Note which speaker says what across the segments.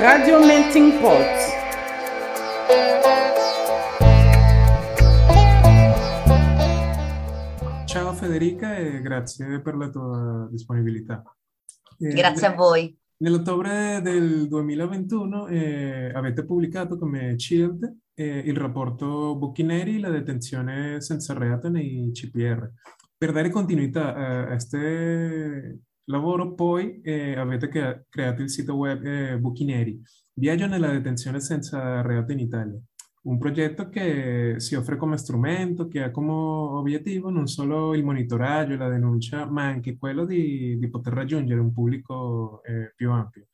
Speaker 1: Radio Melting Pot.
Speaker 2: Ciao Federica e grazie per la tua disponibilità.
Speaker 3: Eh, grazie a voi.
Speaker 2: Nell'ottobre del 2021 eh, avete pubblicato come CILD eh, il rapporto Buchineri, la detenzione senza reato nei CPR. Per dare continuità a questo lavoro poi eh, avete creato il sito web eh, Buchineri, Viaggio nella detenzione senza reato in Italia un progetto che si offre come strumento, che ha come obiettivo non solo il monitoraggio e la denuncia, ma anche quello di, di poter raggiungere un pubblico eh, più ampio.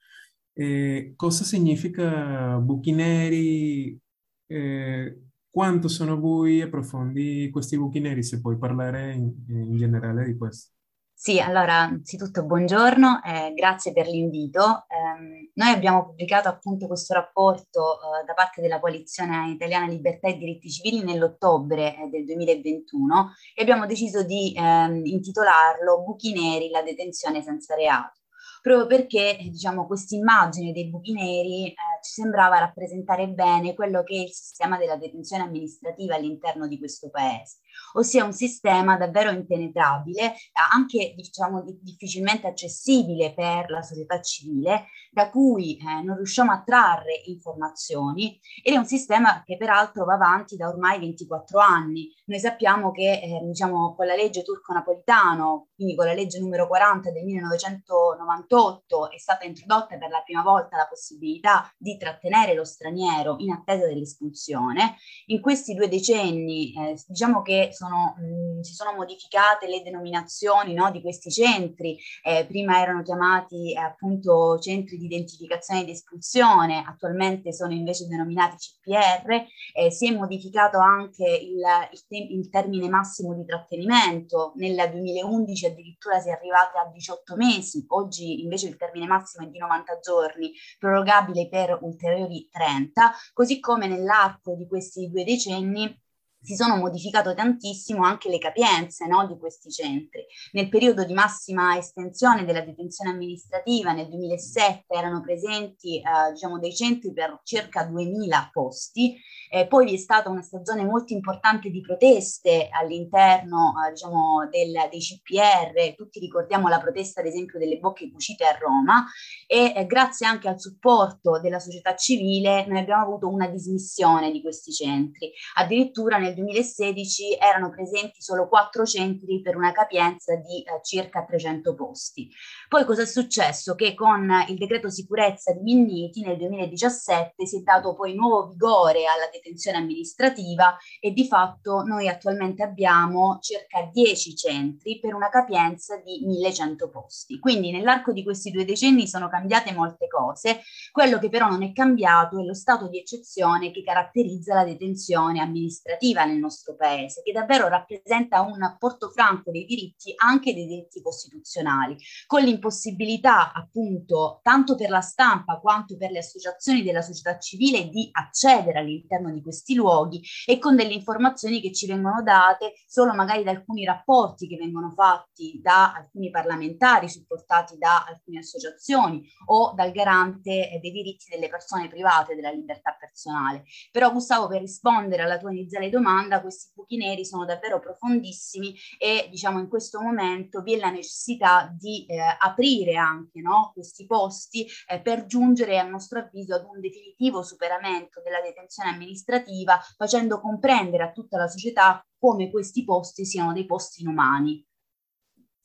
Speaker 2: E cosa significa buchi neri? Eh, quanto sono bui e profondi questi buchi neri? Se puoi parlare in, in generale di questo.
Speaker 3: Sì, allora, anzitutto buongiorno, eh, grazie per l'invito. Eh, noi abbiamo pubblicato appunto questo rapporto eh, da parte della Coalizione Italiana Libertà e Diritti Civili nell'ottobre eh, del 2021 e abbiamo deciso di ehm, intitolarlo Buchi neri, la detenzione senza reato proprio perché diciamo, questa immagine dei buchi neri eh, ci sembrava rappresentare bene quello che è il sistema della detenzione amministrativa all'interno di questo paese, ossia un sistema davvero impenetrabile, anche diciamo, di, difficilmente accessibile per la società civile, da cui eh, non riusciamo a trarre informazioni ed è un sistema che peraltro va avanti da ormai 24 anni. Noi sappiamo che eh, diciamo, con la legge turco-napolitano, quindi con la legge numero 40 del 1998, 2018 è stata introdotta per la prima volta la possibilità di trattenere lo straniero in attesa dell'espulsione. In questi due decenni eh, diciamo che sono, mh, si sono modificate le denominazioni no, di questi centri, eh, prima erano chiamati eh, appunto centri di identificazione ed espulsione, attualmente sono invece denominati CPR, eh, si è modificato anche il, il, te- il termine massimo di trattenimento, nel 2011 addirittura si è arrivati a 18 mesi, oggi invece il termine massimo è di 90 giorni, prorogabile per ulteriori 30, così come nell'arco di questi due decenni si sono modificate tantissimo anche le capienze no, di questi centri. Nel periodo di massima estensione della detenzione amministrativa, nel 2007, erano presenti eh, diciamo, dei centri per circa 2000 posti, eh, poi vi è stata una stagione molto importante di proteste all'interno eh, diciamo, del, dei CPR, tutti ricordiamo la protesta ad esempio delle bocche cucite a Roma e eh, grazie anche al supporto della società civile noi abbiamo avuto una dismissione di questi centri. Addirittura nel 2016 erano presenti solo quattro centri per una capienza di eh, circa 300 posti. Poi cosa è successo? Che con il decreto sicurezza di Minniti nel 2017 si è dato poi nuovo vigore alla detenzione amministrativa e di fatto noi attualmente abbiamo circa 10 centri per una capienza di 1100 posti. Quindi nell'arco di questi due decenni sono cambiate molte cose, quello che però non è cambiato è lo stato di eccezione che caratterizza la detenzione amministrativa nel nostro paese, che davvero rappresenta un portofranco dei diritti, anche dei diritti costituzionali, con l'impossibilità appunto tanto per la stampa quanto per le associazioni della società civile di accedere all'interno di questi luoghi e con delle informazioni che ci vengono date solo magari da alcuni rapporti che vengono fatti da alcuni parlamentari supportati da alcune associazioni o dal garante dei diritti delle persone private della libertà personale. Però Gustavo per rispondere alla tua iniziale domanda domanda questi buchi neri sono davvero profondissimi e diciamo in questo momento vi è la necessità di eh, aprire anche no, questi posti eh, per giungere a nostro avviso ad un definitivo superamento della detenzione amministrativa facendo comprendere a tutta la società come questi posti siano dei posti inumani.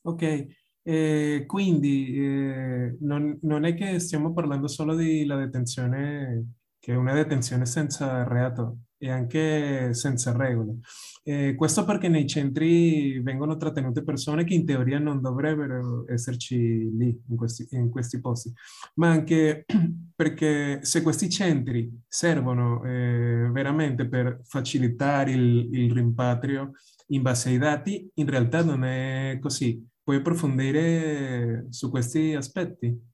Speaker 2: Ok, eh, quindi eh, non, non, è che stiamo parlando solo della detenzione, che è una detenzione senza reato, e anche senza regole. Eh, questo perché nei centri vengono trattenute persone che in teoria non dovrebbero esserci lì, in questi, in questi posti, ma anche perché se questi centri servono eh, veramente per facilitare il, il rimpatrio in base ai dati, in realtà non è così. Puoi approfondire su questi aspetti?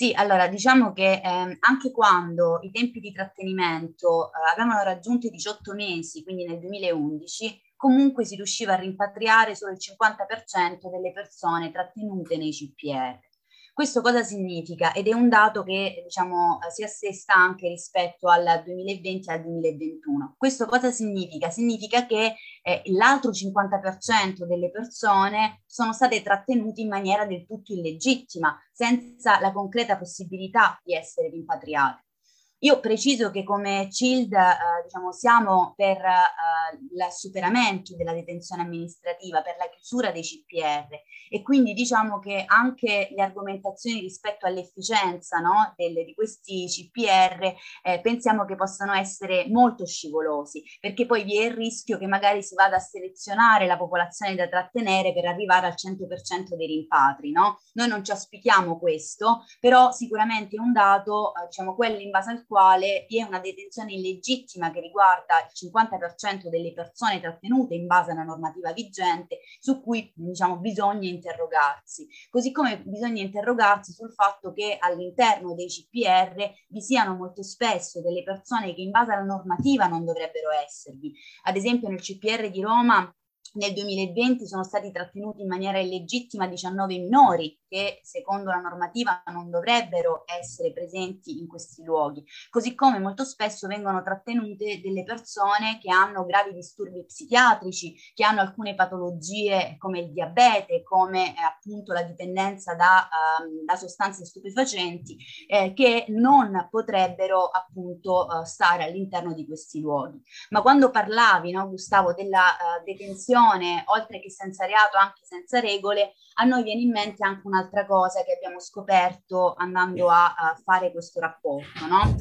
Speaker 3: Sì, allora diciamo che eh, anche quando i tempi di trattenimento eh, avevano raggiunto i 18 mesi, quindi nel 2011, comunque si riusciva a rimpatriare solo il 50% delle persone trattenute nei CPR. Questo cosa significa? Ed è un dato che diciamo, si assesta anche rispetto al 2020 e al 2021. Questo cosa significa? Significa che eh, l'altro 50% delle persone sono state trattenute in maniera del tutto illegittima, senza la concreta possibilità di essere rimpatriate. Io preciso che come CILD eh, diciamo, siamo per eh, il superamento della detenzione amministrativa, per la chiusura dei CPR e quindi diciamo che anche le argomentazioni rispetto all'efficienza no, delle, di questi CPR eh, pensiamo che possano essere molto scivolosi, perché poi vi è il rischio che magari si vada a selezionare la popolazione da trattenere per arrivare al 100% dei rimpatri. No? Noi non ci auspichiamo questo, però sicuramente è un dato, eh, diciamo quello in base al quale vi è una detenzione illegittima che riguarda il 50% delle persone trattenute in base alla normativa vigente, su cui diciamo, bisogna interrogarsi. Così come bisogna interrogarsi sul fatto che all'interno dei CPR vi siano molto spesso delle persone che in base alla normativa non dovrebbero esservi. Ad esempio nel CPR di Roma nel 2020 sono stati trattenuti in maniera illegittima 19 minori che secondo la normativa non dovrebbero essere presenti in questi luoghi, così come molto spesso vengono trattenute delle persone che hanno gravi disturbi psichiatrici, che hanno alcune patologie come il diabete, come eh, appunto la dipendenza da, um, da sostanze stupefacenti, eh, che non potrebbero appunto uh, stare all'interno di questi luoghi. Ma quando parlavi, no, Gustavo, della uh, detenzione, oltre che senza reato, anche senza regole, a noi viene in mente anche un'altra cosa che abbiamo scoperto andando a, a fare questo rapporto, no?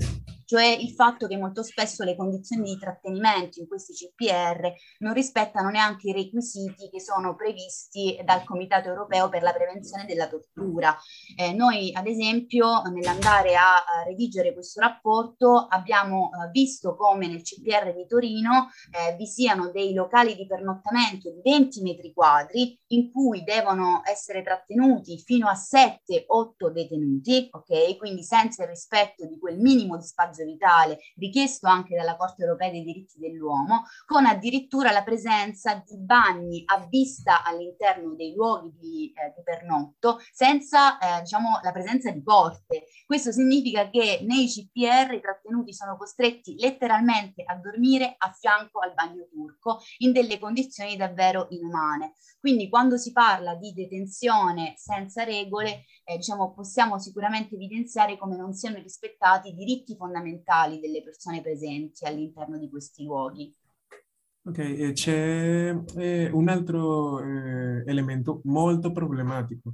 Speaker 3: cioè il fatto che molto spesso le condizioni di trattenimento in questi CPR non rispettano neanche i requisiti che sono previsti dal Comitato europeo per la prevenzione della tortura. Eh, noi, ad esempio, nell'andare a, a, redigere questo rapporto, abbiamo eh, visto come nel CPR di Torino eh, vi siano dei locali di pernottamento di 20 metri quadri in cui devono essere trattenuti fino a 7-8 detenuti, ok? Quindi senza il rispetto di quel minimo di spazio vitale richiesto anche dalla Corte europea dei diritti dell'uomo, con addirittura la presenza di bagni a vista all'interno dei luoghi di, eh, di pernotto, senza eh, diciamo, la presenza di porte. Questo significa che nei CPR i trattenuti sono costretti letteralmente a dormire a fianco al bagno turco in delle condizioni davvero inumane. Quindi quando si parla di detenzione senza regole, eh, diciamo, possiamo sicuramente evidenziare come non siano rispettati i diritti fondamentali delle persone presenti all'interno di questi luoghi.
Speaker 2: Ok, c'è eh, un altro eh, elemento molto problematico,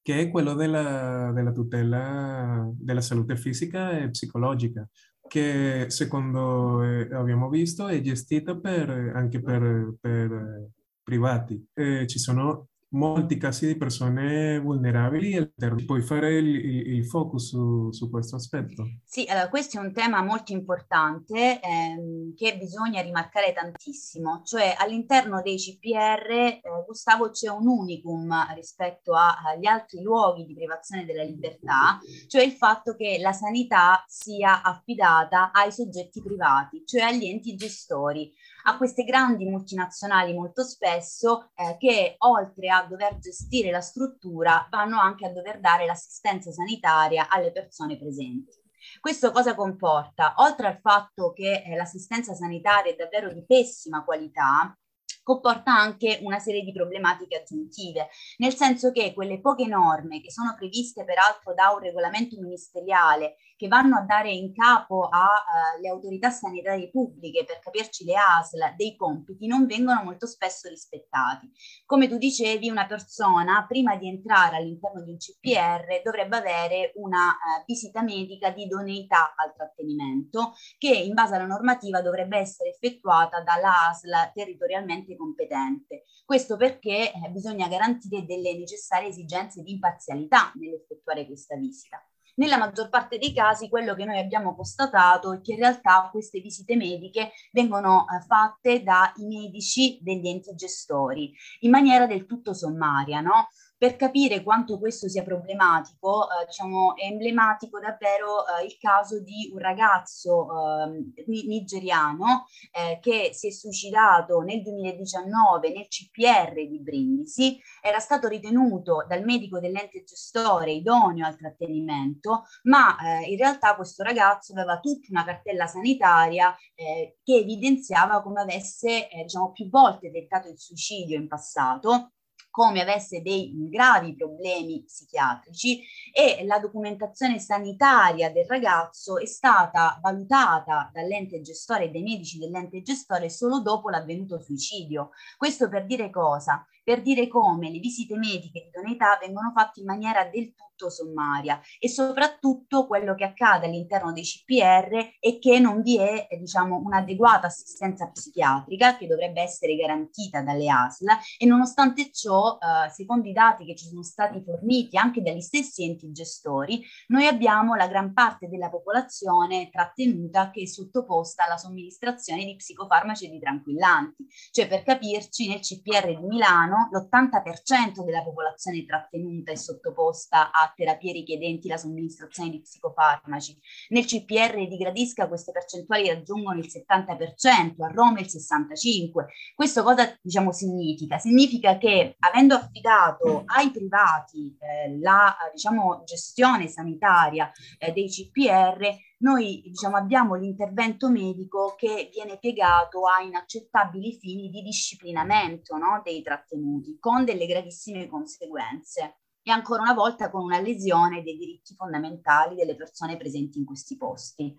Speaker 2: che è quello della, della tutela della salute fisica e psicologica, che secondo eh, abbiamo visto è gestita per, anche per, per privati. Eh, ci sono molti casi di persone vulnerabili puoi fare il, il, il focus su, su, questo aspetto?
Speaker 3: Sì, allora questo è un tema molto importante ehm, che bisogna rimarcare tantissimo, cioè all'interno dei CPR, eh, Gustavo, c'è un unicum rispetto agli altri luoghi di privazione della libertà, cioè il fatto che la sanità sia affidata ai soggetti privati, cioè agli enti gestori a queste grandi multinazionali molto spesso eh, che oltre a dover gestire la struttura vanno anche a dover dare l'assistenza sanitaria alle persone presenti. Questo cosa comporta? Oltre al fatto che eh, l'assistenza sanitaria è davvero di pessima qualità, comporta anche una serie di problematiche aggiuntive, nel senso che quelle poche norme che sono previste peraltro da un regolamento ministeriale che vanno a dare in capo alle uh, autorità sanitarie pubbliche, per capirci le ASL, dei compiti, non vengono molto spesso rispettati. Come tu dicevi, una persona prima di entrare all'interno di un CPR dovrebbe avere una uh, visita medica di idoneità al trattenimento che in base alla normativa dovrebbe essere effettuata dalla ASL territorialmente competente. Questo perché eh, bisogna garantire delle necessarie esigenze di imparzialità nell'effettuare questa visita. Nella maggior parte dei casi quello che noi abbiamo constatato è che in realtà queste visite mediche vengono eh, fatte dai medici degli enti gestori in maniera del tutto sommaria, no? Per capire quanto questo sia problematico, eh, diciamo, è emblematico davvero eh, il caso di un ragazzo ehm, nigeriano eh, che si è suicidato nel 2019 nel CPR di Brindisi, era stato ritenuto dal medico dell'ente gestore idoneo al trattenimento, ma eh, in realtà questo ragazzo aveva tutta una cartella sanitaria eh, che evidenziava come avesse eh, diciamo, più volte tentato il suicidio in passato come avesse dei gravi problemi psichiatrici e la documentazione sanitaria del ragazzo è stata valutata dall'ente gestore e dai medici dell'ente gestore solo dopo l'avvenuto suicidio. Questo per dire cosa? Per dire come le visite mediche di idoneità vengono fatte in maniera del tutto sommaria e soprattutto quello che accade all'interno dei CPR è che non vi è diciamo, un'adeguata assistenza psichiatrica che dovrebbe essere garantita dalle ASL e nonostante ciò, eh, secondo i dati che ci sono stati forniti anche dagli stessi enti gestori, noi abbiamo la gran parte della popolazione trattenuta che è sottoposta alla somministrazione di psicofarmaci e di tranquillanti. Cioè per capirci nel CPR di Milano l'80% della popolazione trattenuta è sottoposta a terapie richiedenti la somministrazione di psicofarmaci. Nel CPR di Gradisca queste percentuali raggiungono il 70%, a Roma il 65%. Questo cosa diciamo significa? Significa che avendo affidato ai privati eh, la diciamo, gestione sanitaria eh, dei CPR, noi diciamo, abbiamo l'intervento medico che viene piegato a inaccettabili fini di disciplinamento no, dei trattenuti, con delle gravissime conseguenze e ancora una volta con una lesione dei diritti fondamentali delle persone presenti in questi posti.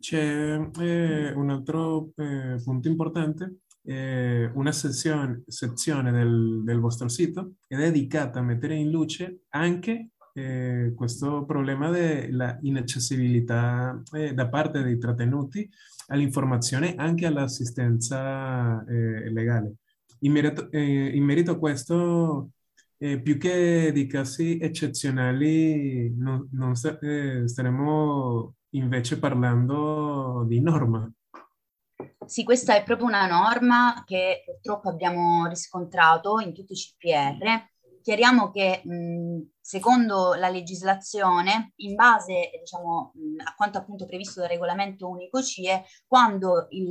Speaker 2: C'è eh, un altro eh, punto importante, eh, una sezione, sezione del, del, vostro sito è dedicata a mettere in luce anche eh, questo problema della inaccessibilità eh, da parte dei trattenuti all'informazione anche all'assistenza eh, legale. In merito, in merito a questo eh, più che di casi eccezionali, non, non eh, staremo invece parlando di norma.
Speaker 3: Sì, questa è proprio una norma che purtroppo abbiamo riscontrato in tutti i CPR. Chiariamo che mh, secondo la legislazione, in base diciamo, mh, a quanto appunto previsto dal regolamento unico CIE, quando il,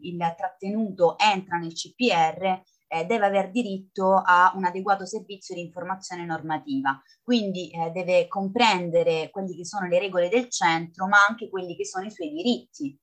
Speaker 3: il trattenuto entra nel CPR eh, deve aver diritto a un adeguato servizio di informazione normativa, quindi eh, deve comprendere quelli che sono le regole del centro, ma anche quelli che sono i suoi diritti.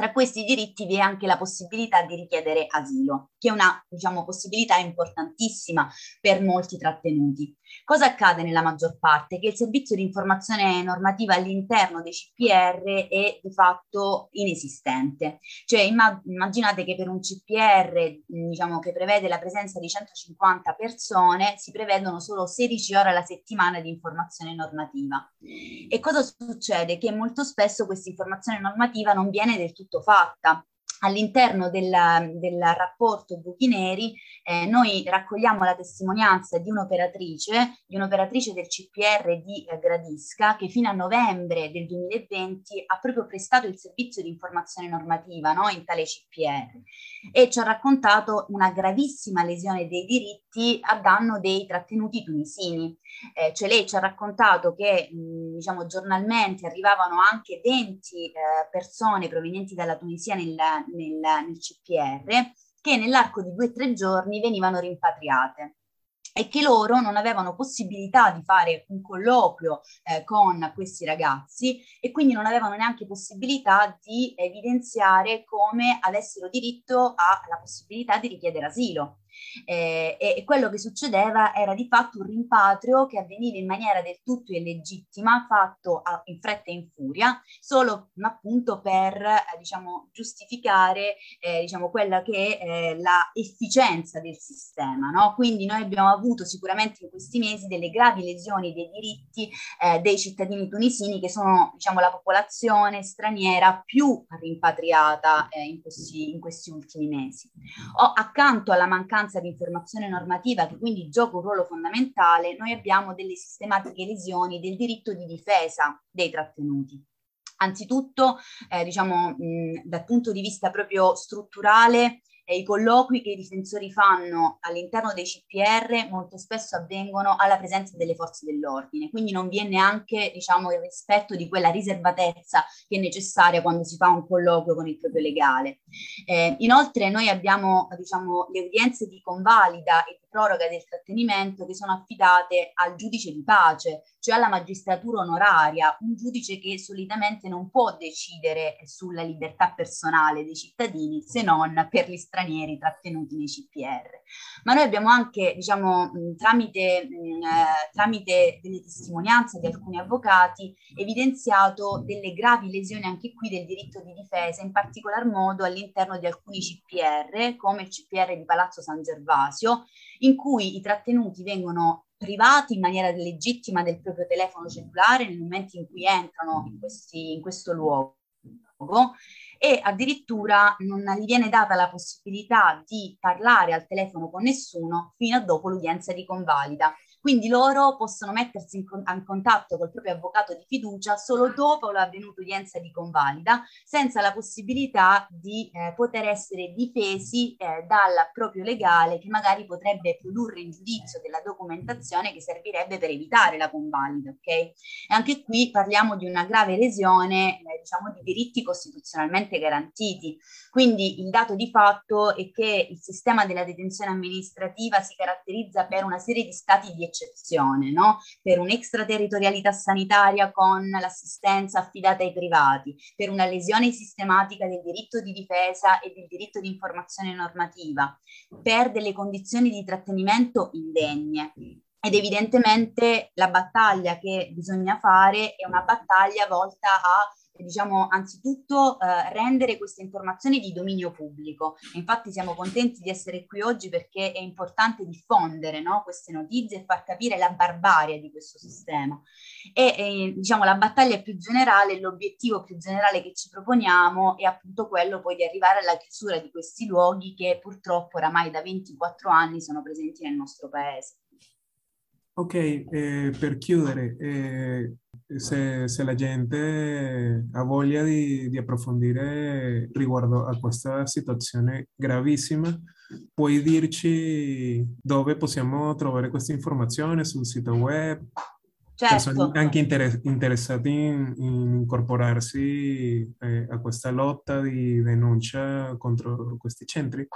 Speaker 3: Tra questi diritti vi è anche la possibilità di richiedere asilo, che è una diciamo, possibilità importantissima per molti trattenuti. Cosa accade nella maggior parte? Che il servizio di informazione normativa all'interno dei CPR è di fatto inesistente. Cioè immaginate che per un CPR diciamo, che prevede la presenza di 150 persone si prevedono solo 16 ore alla settimana di informazione normativa. E cosa succede? Che molto spesso questa informazione normativa non viene del tutto fatta. All'interno del, del, rapporto Buchi Neri eh, noi raccogliamo la testimonianza di un'operatrice, di un'operatrice del CPR di eh, Gradisca che fino a novembre del 2020 ha proprio prestato il servizio di informazione normativa no, in tale CPR e ci ha raccontato una gravissima lesione dei diritti a danno dei trattenuti tunisini. Eh, cioè lei ci ha raccontato che mh, diciamo giornalmente arrivavano anche 20 eh, persone provenienti dalla Tunisia nel, nel, nel CPR che nell'arco di due o tre giorni venivano rimpatriate e che loro non avevano possibilità di fare un colloquio eh, con questi ragazzi e quindi non avevano neanche possibilità di evidenziare come avessero diritto alla possibilità di richiedere asilo. Eh, e, quello che succedeva era di fatto un rimpatrio che avveniva in maniera del tutto illegittima, fatto a, in fretta e in furia, solo appunto per eh, diciamo, giustificare eh, diciamo, quella che è eh, la efficienza del sistema. No? Quindi noi abbiamo avuto sicuramente in questi mesi delle gravi lesioni dei diritti eh, dei cittadini tunisini che sono diciamo, la popolazione straniera più rimpatriata eh, in questi, in, questi, ultimi mesi. O, accanto alla mancanza mancanza di informazione normativa che quindi gioca un ruolo fondamentale, noi abbiamo delle sistematiche lesioni del diritto di difesa dei trattenuti. Anzitutto, eh, diciamo, mh, dal punto di vista proprio strutturale, E I colloqui che i difensori fanno all'interno dei CPR molto spesso avvengono alla presenza delle forze dell'ordine, quindi non viene neanche diciamo, il rispetto di quella riservatezza che è necessaria quando si fa un colloquio con il proprio legale. Eh, inoltre noi abbiamo diciamo, le udienze di convalida e di proroga del trattenimento che sono affidate al giudice di pace, cioè alla magistratura onoraria, un giudice che solitamente non può decidere sulla libertà personale dei cittadini se non per gli stranieri trattenuti nei CPR. Ma noi abbiamo anche, diciamo, tramite, eh, tramite delle testimonianze di alcuni avvocati, evidenziato delle gravi lesioni anche qui del diritto di difesa, in particolar modo all'interno di alcuni CPR, come il CPR di Palazzo San Gervasio, in cui i trattenuti vengono privati in maniera legittima del proprio telefono cellulare nel momento in cui entrano in, questi, in questo luogo e addirittura non gli viene data la possibilità di parlare al telefono con nessuno fino a dopo l'udienza di convalida. Quindi loro possono mettersi in, con- in, contatto col proprio avvocato di fiducia solo dopo l'avvenuta udienza di convalida, senza la possibilità di eh, poter essere difesi eh, dal proprio legale che magari potrebbe produrre in giudizio della documentazione che servirebbe per evitare la convalida. Ok? E anche qui parliamo di una grave lesione, eh, diciamo, di diritti costituzionalmente garantiti. Quindi il dato di fatto è che il sistema della detenzione amministrativa si caratterizza per una serie di stati di eccezione, no? per un'extraterritorialità sanitaria con l'assistenza affidata ai privati, per una lesione sistematica del diritto di difesa e del diritto di informazione normativa, per delle condizioni di trattenimento indegne. Ed evidentemente la battaglia che bisogna fare è una battaglia volta a diciamo, anzitutto eh, rendere queste informazioni di dominio pubblico. infatti siamo contenti di essere qui oggi perché è importante diffondere no, queste notizie e far capire la barbarie di questo sistema. E, e diciamo, la battaglia più generale, l'obiettivo più generale che ci proponiamo è appunto quello poi di arrivare alla chiusura di questi luoghi che purtroppo oramai da 24 anni sono presenti nel nostro paese.
Speaker 2: Ok, eh, per chiudere, eh, se, se, la gente ha voglia di, di, approfondire riguardo a questa situazione gravissima, puoi dirci dove possiamo trovare queste informazioni sul sito web?
Speaker 3: Certo.
Speaker 2: anche inter- interessati in, in incorporarsi eh, a questa lotta di denuncia contro questi centri?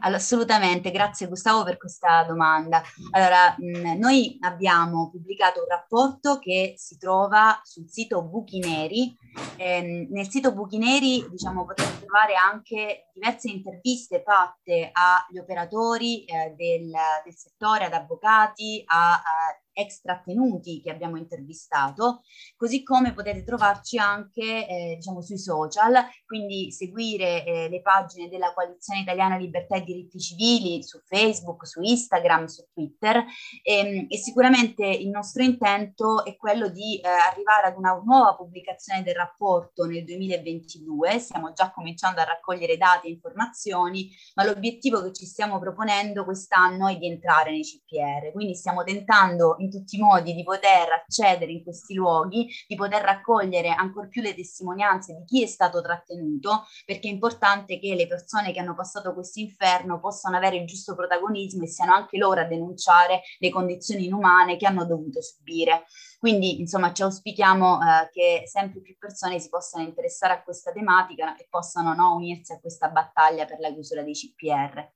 Speaker 3: Assolutamente, grazie Gustavo per questa domanda. Allora, mh, noi abbiamo pubblicato un rapporto che si trova sul sito Buchi Neri. Eh, nel sito Buchi Neri, diciamo, potete trovare anche diverse interviste fatte agli operatori eh, del, del, settore, ad avvocati, a, a ex trattenuti che abbiamo intervistato, così come potete trovarci anche eh, diciamo sui social, quindi seguire eh, le pagine della Coalizione Italiana Libertà e Diritti Civili su Facebook, su Instagram, su Twitter. E, ehm, e sicuramente il nostro intento è quello di eh, arrivare ad una nuova pubblicazione del rapporto nel 2022, stiamo già cominciando a raccogliere dati e informazioni, ma l'obiettivo che ci stiamo proponendo quest'anno è di entrare nei CPR, quindi stiamo tentando in tutti i modi di poter accedere in questi luoghi, di poter raccogliere ancor più le testimonianze di chi è stato trattenuto, perché è importante che le persone che hanno passato questo inferno possano avere il giusto protagonismo e siano anche loro a denunciare le condizioni inumane che hanno dovuto subire. Quindi, insomma, ci auspichiamo eh, che sempre più persone si possano interessare a questa tematica e possano no, unirsi a questa battaglia per la chiusura dei CPR.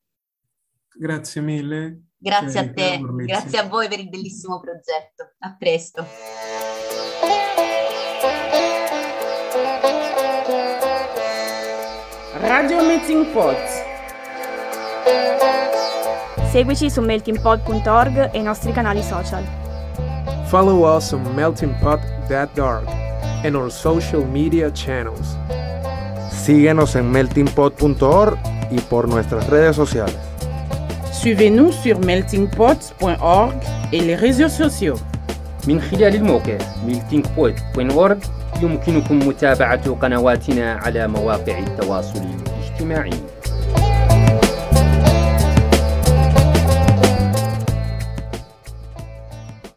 Speaker 2: Grazie mille.
Speaker 3: Grazie a te, grazie a voi per il bellissimo progetto. A presto.
Speaker 1: Radio Melting Pot.
Speaker 4: Seguici su meltingpot.org e i nostri canali social.
Speaker 5: Follow us on meltingpot.org and our social media channels.
Speaker 6: Síguenos en meltingpot.org y por nuestras redes sociales.
Speaker 1: Suivez-nous sur meltingpot.org et les réseaux sociaux.
Speaker 7: من خلال الموقع meltingpot.org يمكنكم متابعة قنواتنا على مواقع التواصل الاجتماعي